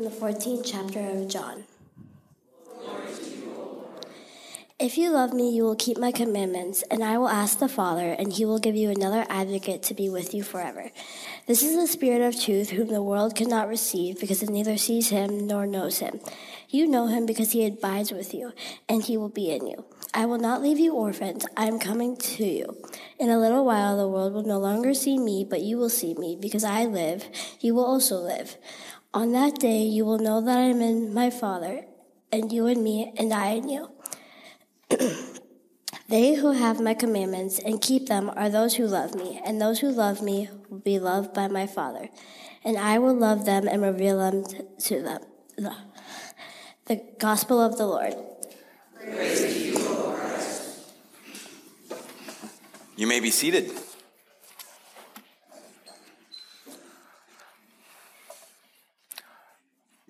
From the 14th chapter of John. If you love me, you will keep my commandments, and I will ask the Father, and he will give you another advocate to be with you forever. This is the Spirit of truth, whom the world cannot receive, because it neither sees him nor knows him. You know him because he abides with you, and he will be in you. I will not leave you orphans. I am coming to you. In a little while, the world will no longer see me, but you will see me, because I live. You will also live. On that day you will know that I am in my Father, and you in me, and I in you. they who have my commandments and keep them are those who love me, and those who love me will be loved by my Father, and I will love them and reveal them to them. The, Gospel of the Lord. You, you may be seated.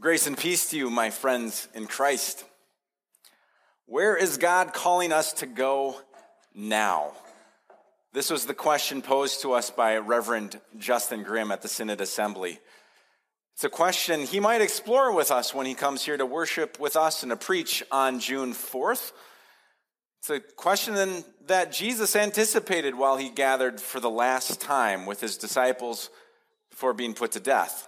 Grace and peace to you, my friends in Christ. Where is God calling us to go now? This was the question posed to us by Reverend Justin Grimm at the Synod Assembly. It's a question he might explore with us when he comes here to worship with us and to preach on June 4th. It's a question that Jesus anticipated while he gathered for the last time with his disciples before being put to death.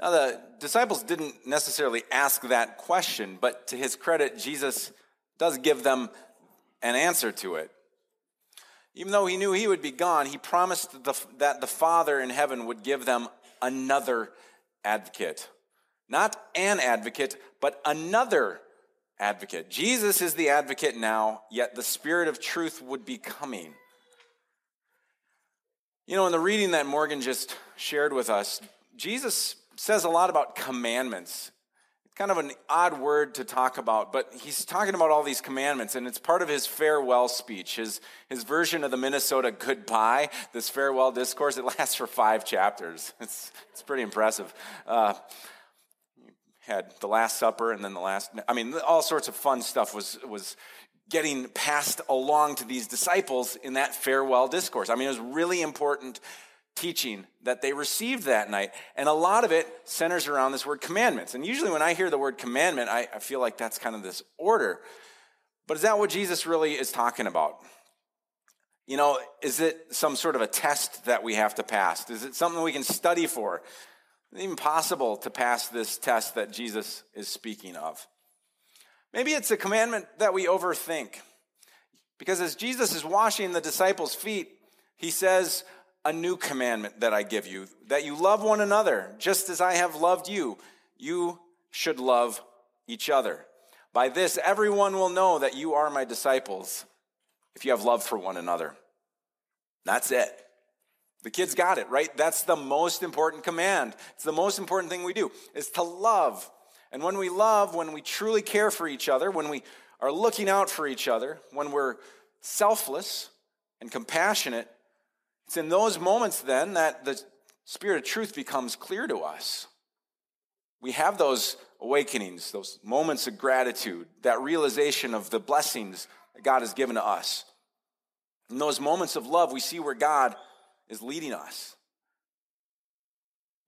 Now, the disciples didn't necessarily ask that question, but to his credit, Jesus does give them an answer to it. Even though he knew he would be gone, he promised the, that the Father in heaven would give them another advocate. Not an advocate, but another advocate. Jesus is the advocate now, yet the Spirit of truth would be coming. You know, in the reading that Morgan just shared with us, Jesus says a lot about commandments. It's kind of an odd word to talk about, but he's talking about all these commandments, and it's part of his farewell speech, his, his version of the Minnesota goodbye, this farewell discourse. It lasts for five chapters. It's, it's pretty impressive. Uh, had the Last Supper and then the last, I mean, all sorts of fun stuff was, was getting passed along to these disciples in that farewell discourse. I mean, it was really important teaching that they received that night. And a lot of it centers around this word commandments. And usually when I hear the word commandment, I, I, feel like that's kind of this order. But is that what Jesus really is talking about? You know, is it some sort of a test that we have to pass? Is it something we can study for? Is it even possible to pass this test that Jesus is speaking of? Maybe it's a commandment that we overthink. Because as Jesus is washing the disciples' feet, he says, a new commandment that I give you that you love one another, just as I have loved you. You should love each other. By this, everyone will know that you are my disciples if you have love for one another. That's it. The kids got it, right? That's the most important command. It's the most important thing we do is to love. And when we love, when we truly care for each other, when we are looking out for each other, when we're selfless and compassionate, it's in those moments then that the Spirit of truth becomes clear to us. We have those awakenings, those moments of gratitude, that realization of the blessings that God has given to us. In those moments of love, we see where God is leading us.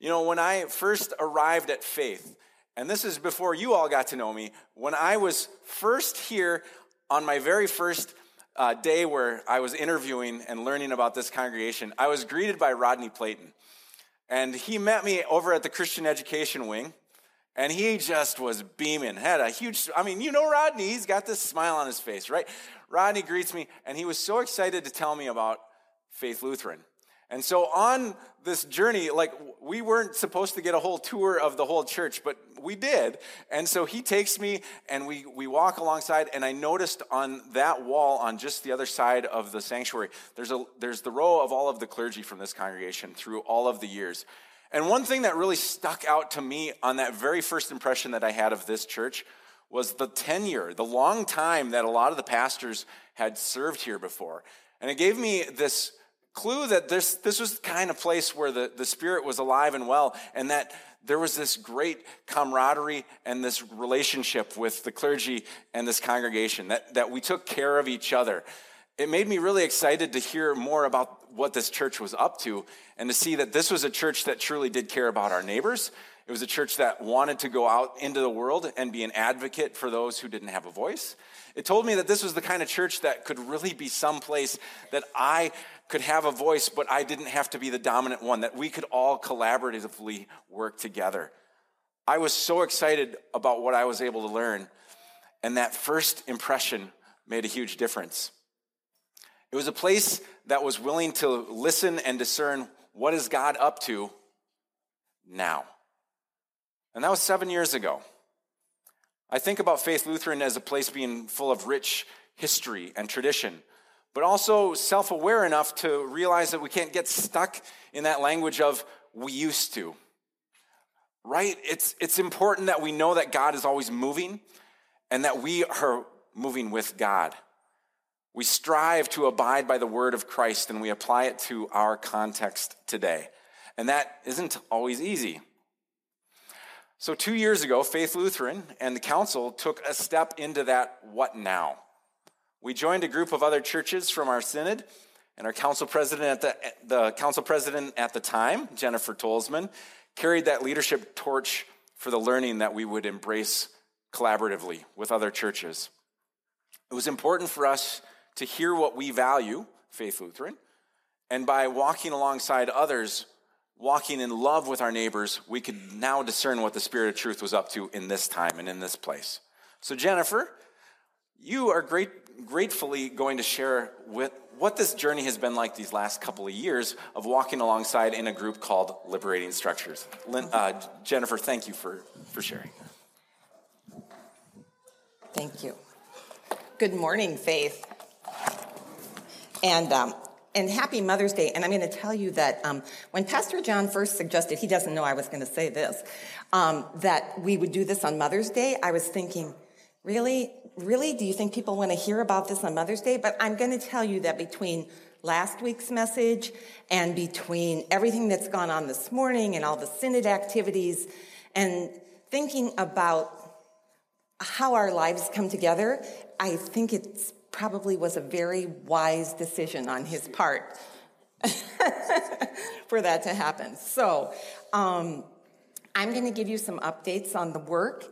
You know, when I first arrived at faith, and this is before you all got to know me, when I was first here on my very first uh, day where I was interviewing and learning about this congregation, I was greeted by Rodney Platon. And he met me over at the Christian Education Wing, and he just was beaming. Had a huge, I mean, you know Rodney, he's got this smile on his face, right? Rodney greets me, and he was so excited to tell me about Faith Lutheran. And so on this journey, like we weren't supposed to get a whole tour of the whole church, but we did. And so he takes me and we, we walk alongside, and I noticed on that wall on just the other side of the sanctuary, there's, a, there's the row of all of the clergy from this congregation through all of the years. And one thing that really stuck out to me on that very first impression that I had of this church was the tenure, the long time that a lot of the pastors had served here before. And it gave me this clue that this, this was the kind of place where the, the Spirit was alive and well, and that there was this great camaraderie and this relationship with the clergy and this congregation, that, that we took care of each other. It made me really excited to hear more about what this church was up to and to see that this was a church that truly did care about our neighbors. It was a church that wanted to go out into the world and be an advocate for those who didn't have a voice. It told me that this was the kind of church that could really be someplace that I could have a voice, but I didn't have to be the dominant one, that we could all collaboratively work together. I was so excited about what I was able to learn, and that first impression made a huge difference. It was a place that was willing to listen and discern what is God up to now. And that was seven years ago. I think about Faith Lutheran as a place being full of rich history and tradition, but also self aware enough to realize that we can't get stuck in that language of we used to. Right? It's, it's important that we know that God is always moving and that we are moving with God. We strive to abide by the word of Christ and we apply it to our context today. And that isn't always easy. So, two years ago, Faith Lutheran and the council took a step into that what now. We joined a group of other churches from our synod, and our council president at the, the council president at the time, Jennifer Tolzmann, carried that leadership torch for the learning that we would embrace collaboratively with other churches. It was important for us to hear what we value, Faith Lutheran, and by walking alongside others, walking in love with our neighbors, we could now discern what the Spirit of truth was up to in this time and in this place. So, Jennifer, you are great, gratefully going to share with what this journey has been like these last couple of years of walking alongside in a group called Liberating Structures. Lynn, uh, Jennifer, thank you for, for sharing. Thank you. Good morning, Faith. And um, and happy Mother's Day. And I'm going to tell you that um, when Pastor John first suggested, he doesn't know I was going to say this, um, that we would do this on Mother's Day, I was thinking, really? Really? Do you think people want to hear about this on Mother's Day? But I'm going to tell you that between last week's message and between everything that's gone on this morning and all the synod activities and thinking about how our lives come together, I think it probably was a very wise decision on his part for that to happen. So, um, I'm going to give you some updates on the work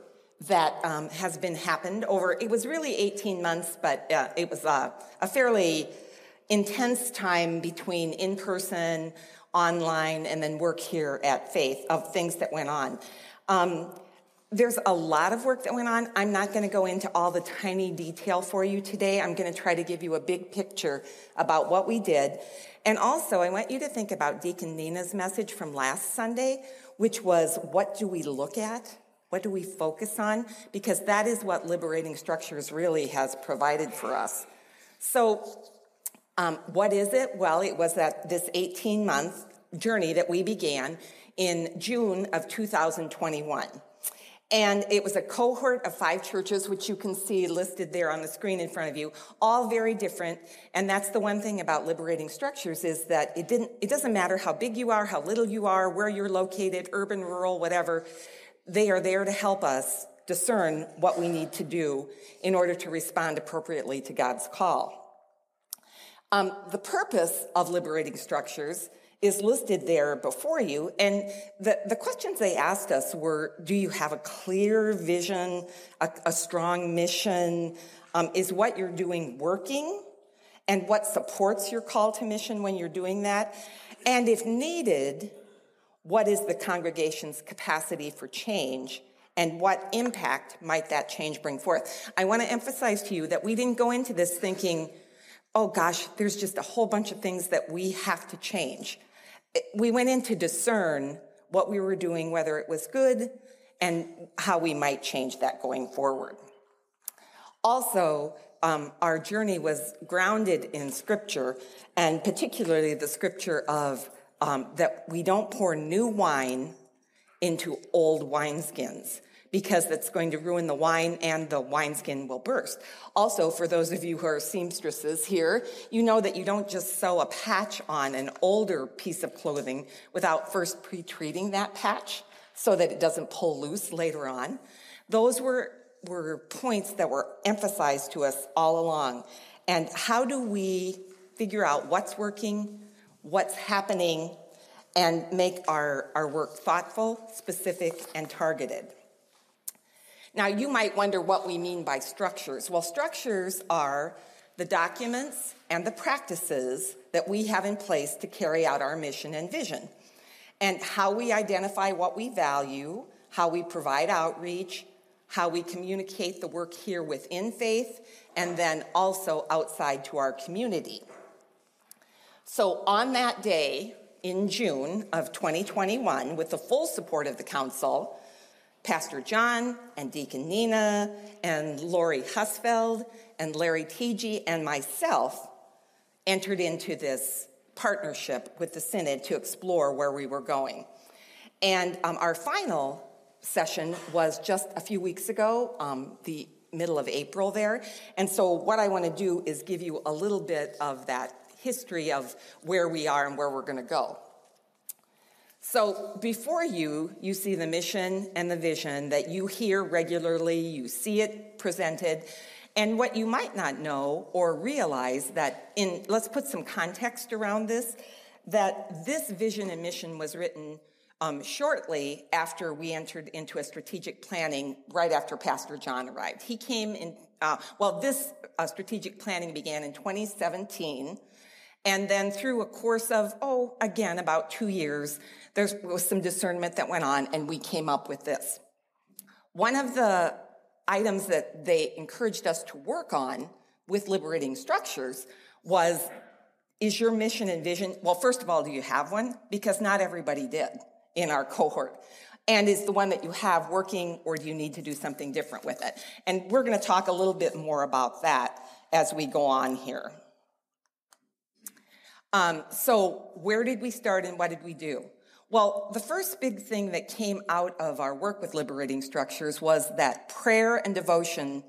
that um, has been happened over. It was really 18 months, but uh, it was a fairly intense time between in person, online, and then work here at Faith of things that went on. Um, there's a lot of work that went on. I'm not going to go into all the tiny detail for you today. I'm going to try to give you a big picture about what we did. And also, I want you to think about Deacon Nina's message from last Sunday, which was what do we look at? What do we focus on? Because that is what Liberating Structures really has provided for us. So, um, what is it? Well, it was that this 18 month journey that we began in June of 2021. And it was a cohort of five churches, which you can see listed there on the screen in front of you, all very different. And that's the one thing about liberating structures is that it didn't, it doesn't matter how big you are, how little you are, where you're located, urban, rural, whatever. They are there to help us discern what we need to do in order to respond appropriately to God's call. Um, the purpose of liberating structures is listed there before you. And the, the questions they asked us were Do you have a clear vision, a, a strong mission? Um, is what you're doing working? And what supports your call to mission when you're doing that? And if needed, what is the congregation's capacity for change? And what impact might that change bring forth? I want to emphasize to you that we didn't go into this thinking, oh gosh, there's just a whole bunch of things that we have to change we went in to discern what we were doing, whether it was good, and how we might change that going forward. Also, um, our journey was grounded in scripture, and particularly the scripture of um, that we don't pour new wine into old wineskins because that's going to ruin the wine and the wineskin will burst. Also, for those of you who are seamstresses here, you know that you don't just sew a patch on an older piece of clothing without first pre-treating that patch so that it doesn't pull loose later on. Those were, were points that were emphasized to us all along. And how do we figure out what's working, what's happening, and make our, our work thoughtful, specific, and targeted? Now, you might wonder what we mean by structures. Well, structures are the documents and the practices that we have in place to carry out our mission and vision, and how we identify what we value, how we provide outreach, how we communicate the work here within faith, and then also outside to our community. So, on that day in June of 2021, with the full support of the council, Pastor John and Deacon Nina and Lori Husfeld and Larry Teege and myself entered into this partnership with the Synod to explore where we were going. And um, our final session was just a few weeks ago, um, the middle of April there. And so, what I want to do is give you a little bit of that history of where we are and where we're going to go. So before you, you see the mission and the vision that you hear regularly, you see it presented. And what you might not know or realize that in, let's put some context around this, that this vision and mission was written um, shortly after we entered into a strategic planning right after Pastor John arrived. He came in, uh, well, this uh, strategic planning began in 2017. And then through a course of, oh, again, about two years, there was some discernment that went on, and we came up with this. One of the items that they encouraged us to work on with liberating structures was is your mission and vision well first of all do you have one? Because not everybody did in our cohort. And is the one that you have working or do you need to do something different with it? And we're going to talk a little bit more about that as we go on here um, so where did we start and what did we do well, the first big thing that came out of our work with liberating structures was that prayer and devotion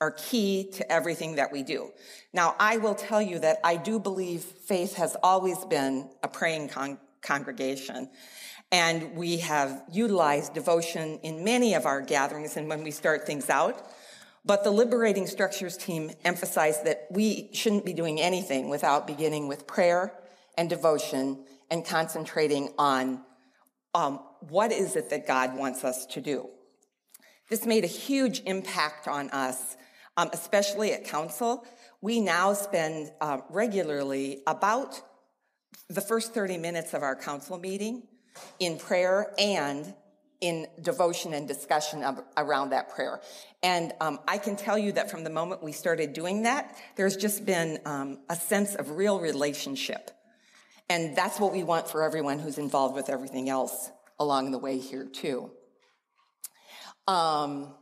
are key to everything that we do. Now, I will tell you that I do believe faith has always been a praying con- congregation. And we have utilized devotion in many of our gatherings and when we start things out. But the Liberating Structures team emphasized that we shouldn't be doing anything without beginning with prayer and devotion and concentrating on um, what is it that God wants us to do? This made a huge impact on us, um, especially at council. We now spend uh, regularly about the first 30 minutes of our council meeting in prayer and in devotion and discussion of, around that prayer. And um, I can tell you that from the moment we started doing that, there's just been um, a sense of real relationship and that's what we want for everyone who's involved with everything else along the way here, too. Um,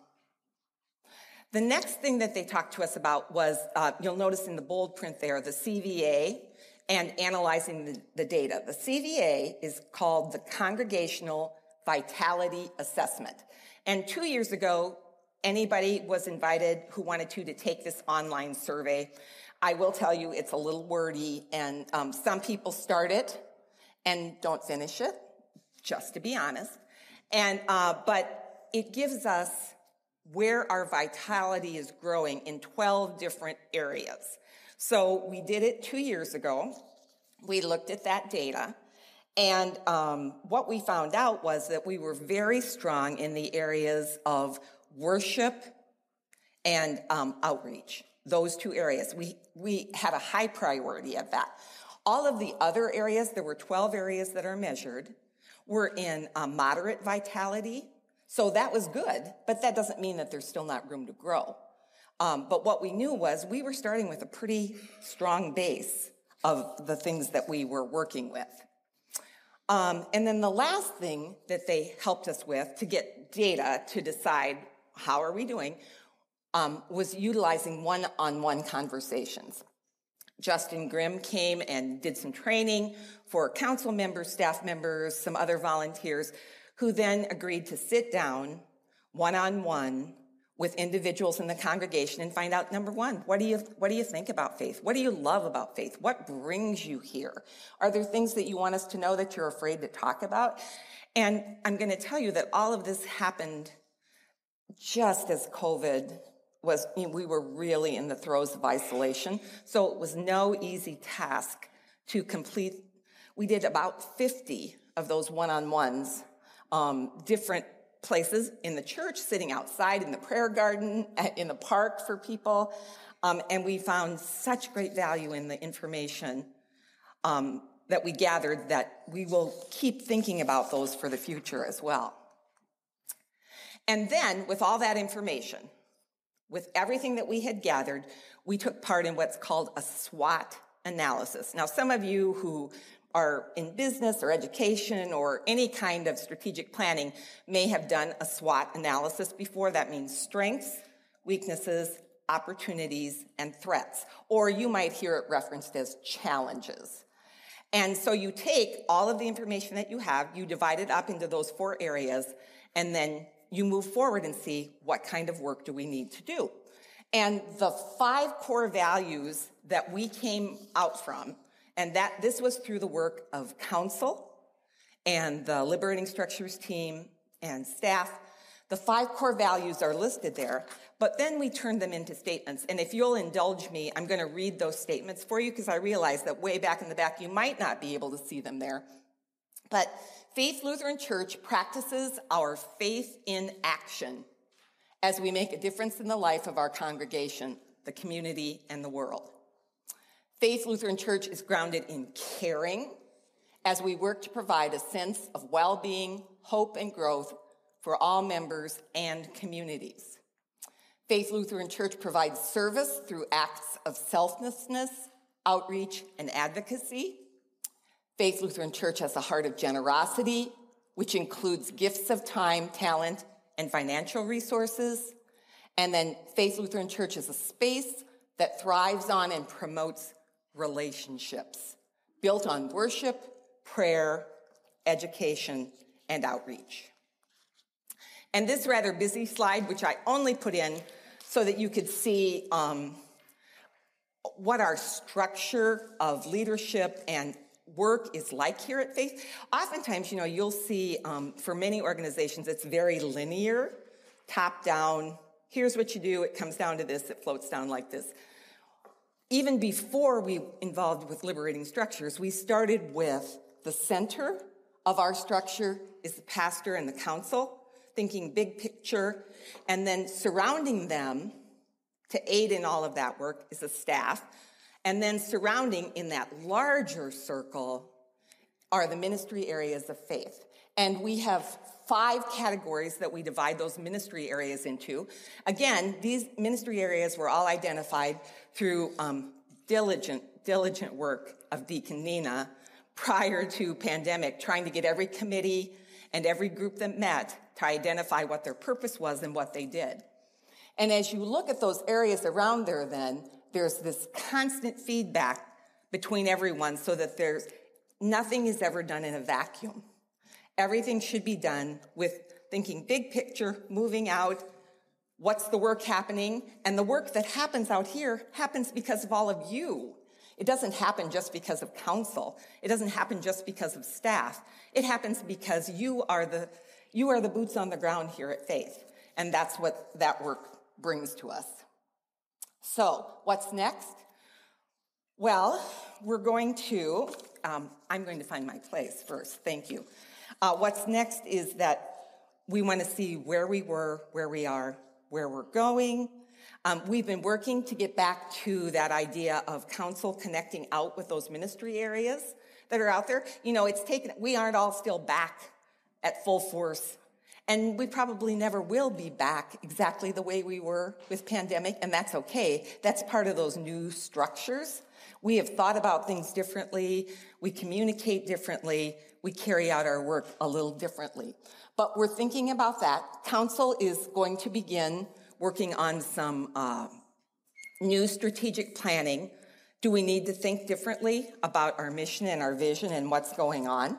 the next thing that they talked to us about was uh, you'll notice in the bold print there the CVA and analyzing the, the data. The CVA is called the Congregational Vitality Assessment. And two years ago, anybody was invited who wanted to to take this online survey. I will tell you it's a little wordy, and um, some people start it and don't finish it, just to be honest. And uh, but it gives us where our vitality is growing in 12 different areas. So we did it two years ago. We looked at that data. And um, what we found out was that we were very strong in the areas of worship and um, outreach those two areas. We, we had a high priority of that. All of the other areas, there were 12 areas that are measured, were in uh, moderate vitality. So that was good, but that doesn't mean that there's still not room to grow. Um, but what we knew was we were starting with a pretty strong base of the things that we were working with. Um, and then the last thing that they helped us with to get data to decide how are we doing um, was utilizing one-on-one conversations. Justin Grimm came and did some training for council members, staff members, some other volunteers who then agreed to sit down one on one with individuals in the congregation and find out number one, what do you what do you think about faith? What do you love about faith? What brings you here? Are there things that you want us to know that you're afraid to talk about? And I'm going to tell you that all of this happened just as COVID was, you know, we were really in the throes of isolation. So it was no easy task to complete. We did about 50 of those one on ones, um, different places in the church, sitting outside in the prayer garden, in the park for people. Um, and we found such great value in the information um, that we gathered that we will keep thinking about those for the future as well. And then, with all that information, with everything that we had gathered, we took part in what's called a SWOT analysis. Now, some of you who are in business or education or any kind of strategic planning may have done a SWOT analysis before. That means strengths, weaknesses, opportunities, and threats. Or you might hear it referenced as challenges. And so you take all of the information that you have, you divide it up into those four areas, and then you move forward and see what kind of work do we need to do. And the five core values that we came out from, and that this was through the work of council and the Liberating Structures team and staff. The five core values are listed there, but then we turn them into statements. And if you'll indulge me, I'm going to read those statements for you because I realize that way back in the back, you might not be able to see them there. But Faith Lutheran Church practices our faith in action as we make a difference in the life of our congregation, the community, and the world. Faith Lutheran Church is grounded in caring as we work to provide a sense of well being, hope, and growth for all members and communities. Faith Lutheran Church provides service through acts of selflessness, outreach, and advocacy. Faith Lutheran Church has a heart of generosity, which includes gifts of time, talent, and financial resources. And then Faith Lutheran Church is a space that thrives on and promotes relationships built on worship, prayer, education, and outreach. And this rather busy slide, which I only put in so that you could see um, what our structure of leadership and work is like here at Faith. Oftentimes, you know, you'll see um, for many organizations, it's very linear, top down. Here's what you do. It comes down to this. It floats down like this. Even before we involved with liberating structures, we started with the center of our structure is the pastor and the council, thinking big picture, and then surrounding them to aid in all of that work is the staff and then surrounding in that larger circle are the ministry areas of faith. And we have five categories that we divide those ministry areas into. Again, these ministry areas were all identified through um, diligent, diligent work of Deacon Nina prior to pandemic, trying to get every committee and every group that met to identify what their purpose was and what they did. And as you look at those areas around there, then there's this constant feedback between everyone so that there's nothing is ever done in a vacuum. Everything should be done with thinking big picture, moving out, what's the work happening, and the work that happens out here happens because of all of you. It doesn't happen just because of council. It doesn't happen just because of staff. It happens because you are the, you are the boots on the ground here at Faith. And that's what that work brings to us. So, what's next? Well, we're going to, um, I'm going to find my place first. Thank you. Uh, what's next is that we want to see where we were, where we are, where we're going. Um, we've been working to get back to that idea of council connecting out with those ministry areas that are out there. You know, it's taken, we aren't all still back at full force and we probably never will be back exactly the way we were with pandemic, and that's okay. That's part of those new structures. We have thought about things differently. We communicate differently. We carry out our work a little differently. But we're thinking about that. Council is going to begin working on some uh, new strategic planning Do we need to think differently about our mission and our vision and what's going on?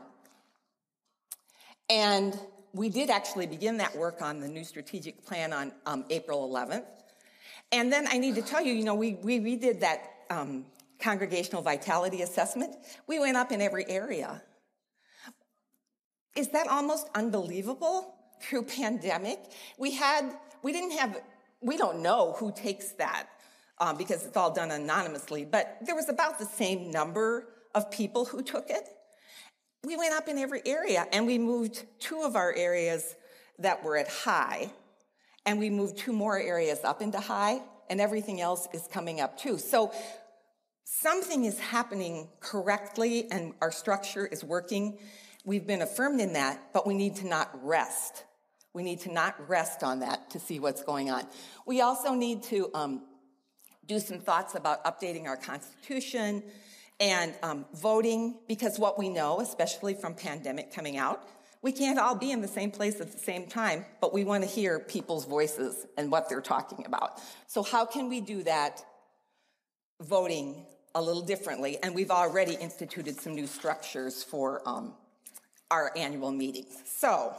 And we did actually begin that work on the new strategic plan on um, April 11th. And then I need to tell you, you know, we, we redid that um, congregational vitality assessment. We went up in every area. Is that almost unbelievable through pandemic? We had, we didn't have, we don't know who takes that um, because it's all done anonymously, but there was about the same number of people who took it. We went up in every area and we moved two of our areas that were at high and we moved two more areas up into high and everything else is coming up too. So something is happening correctly and our structure is working. We've been affirmed in that, but we need to not rest. We need to not rest on that to see what's going on. We also need to um, do some thoughts about updating our Constitution and um, voting, because what we know, especially from pandemic coming out, we can't all be in the same place at the same time, but we want to hear people's voices and what they're talking about. So how can we do that voting a little differently? And we've already instituted some new structures for um, our annual meetings. So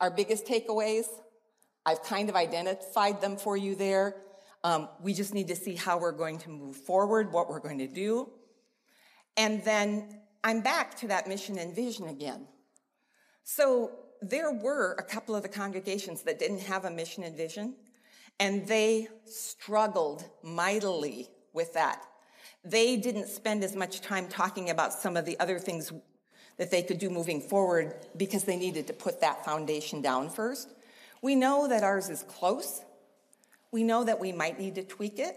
our biggest takeaways, I've kind of identified them for you there. Um, we just need to see how we're going to move forward, what we're going to do. And then I'm back to that mission and vision again. So there were a couple of the congregations that didn't have a mission and vision, and they struggled mightily with that. They didn't spend as much time talking about some of the other things that they could do moving forward because they needed to put that foundation down first. We know that ours is close. We know that we might need to tweak it,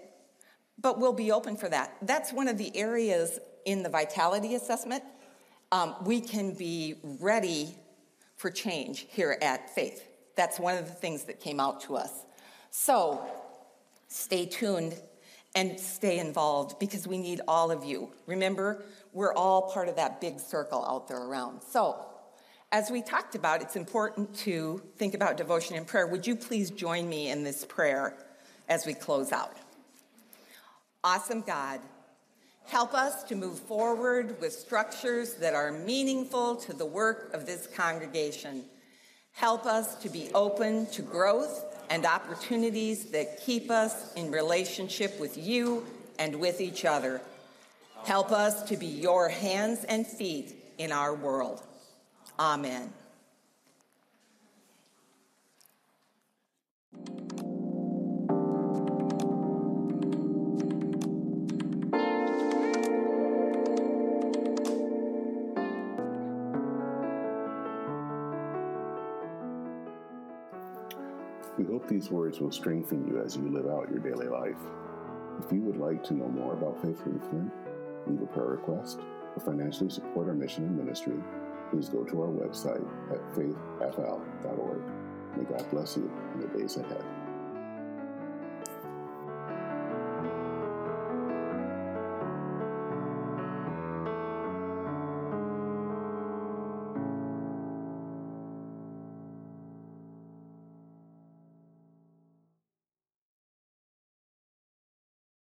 but we'll be open for that. That's one of the areas in the vitality assessment. Um, we can be ready for change here at Faith. That's one of the things that came out to us. So stay tuned and stay involved because we need all of you. Remember, we're all part of that big circle out there around. So, as we talked about, it's important to think about devotion and prayer. Would you please join me in this prayer? as we close out. Awesome God, help us to move forward with structures that are meaningful to the work of this congregation. Help us to be open to growth and opportunities that keep us in relationship with you and with each other. Help us to be your hands and feet in our world. Amen. Hope these words will strengthen you as you live out your daily life. If you would like to know more about Faith Lutheran, leave a prayer request, or financially support our mission and ministry, please go to our website at faithfl.org. May God bless you in the days ahead.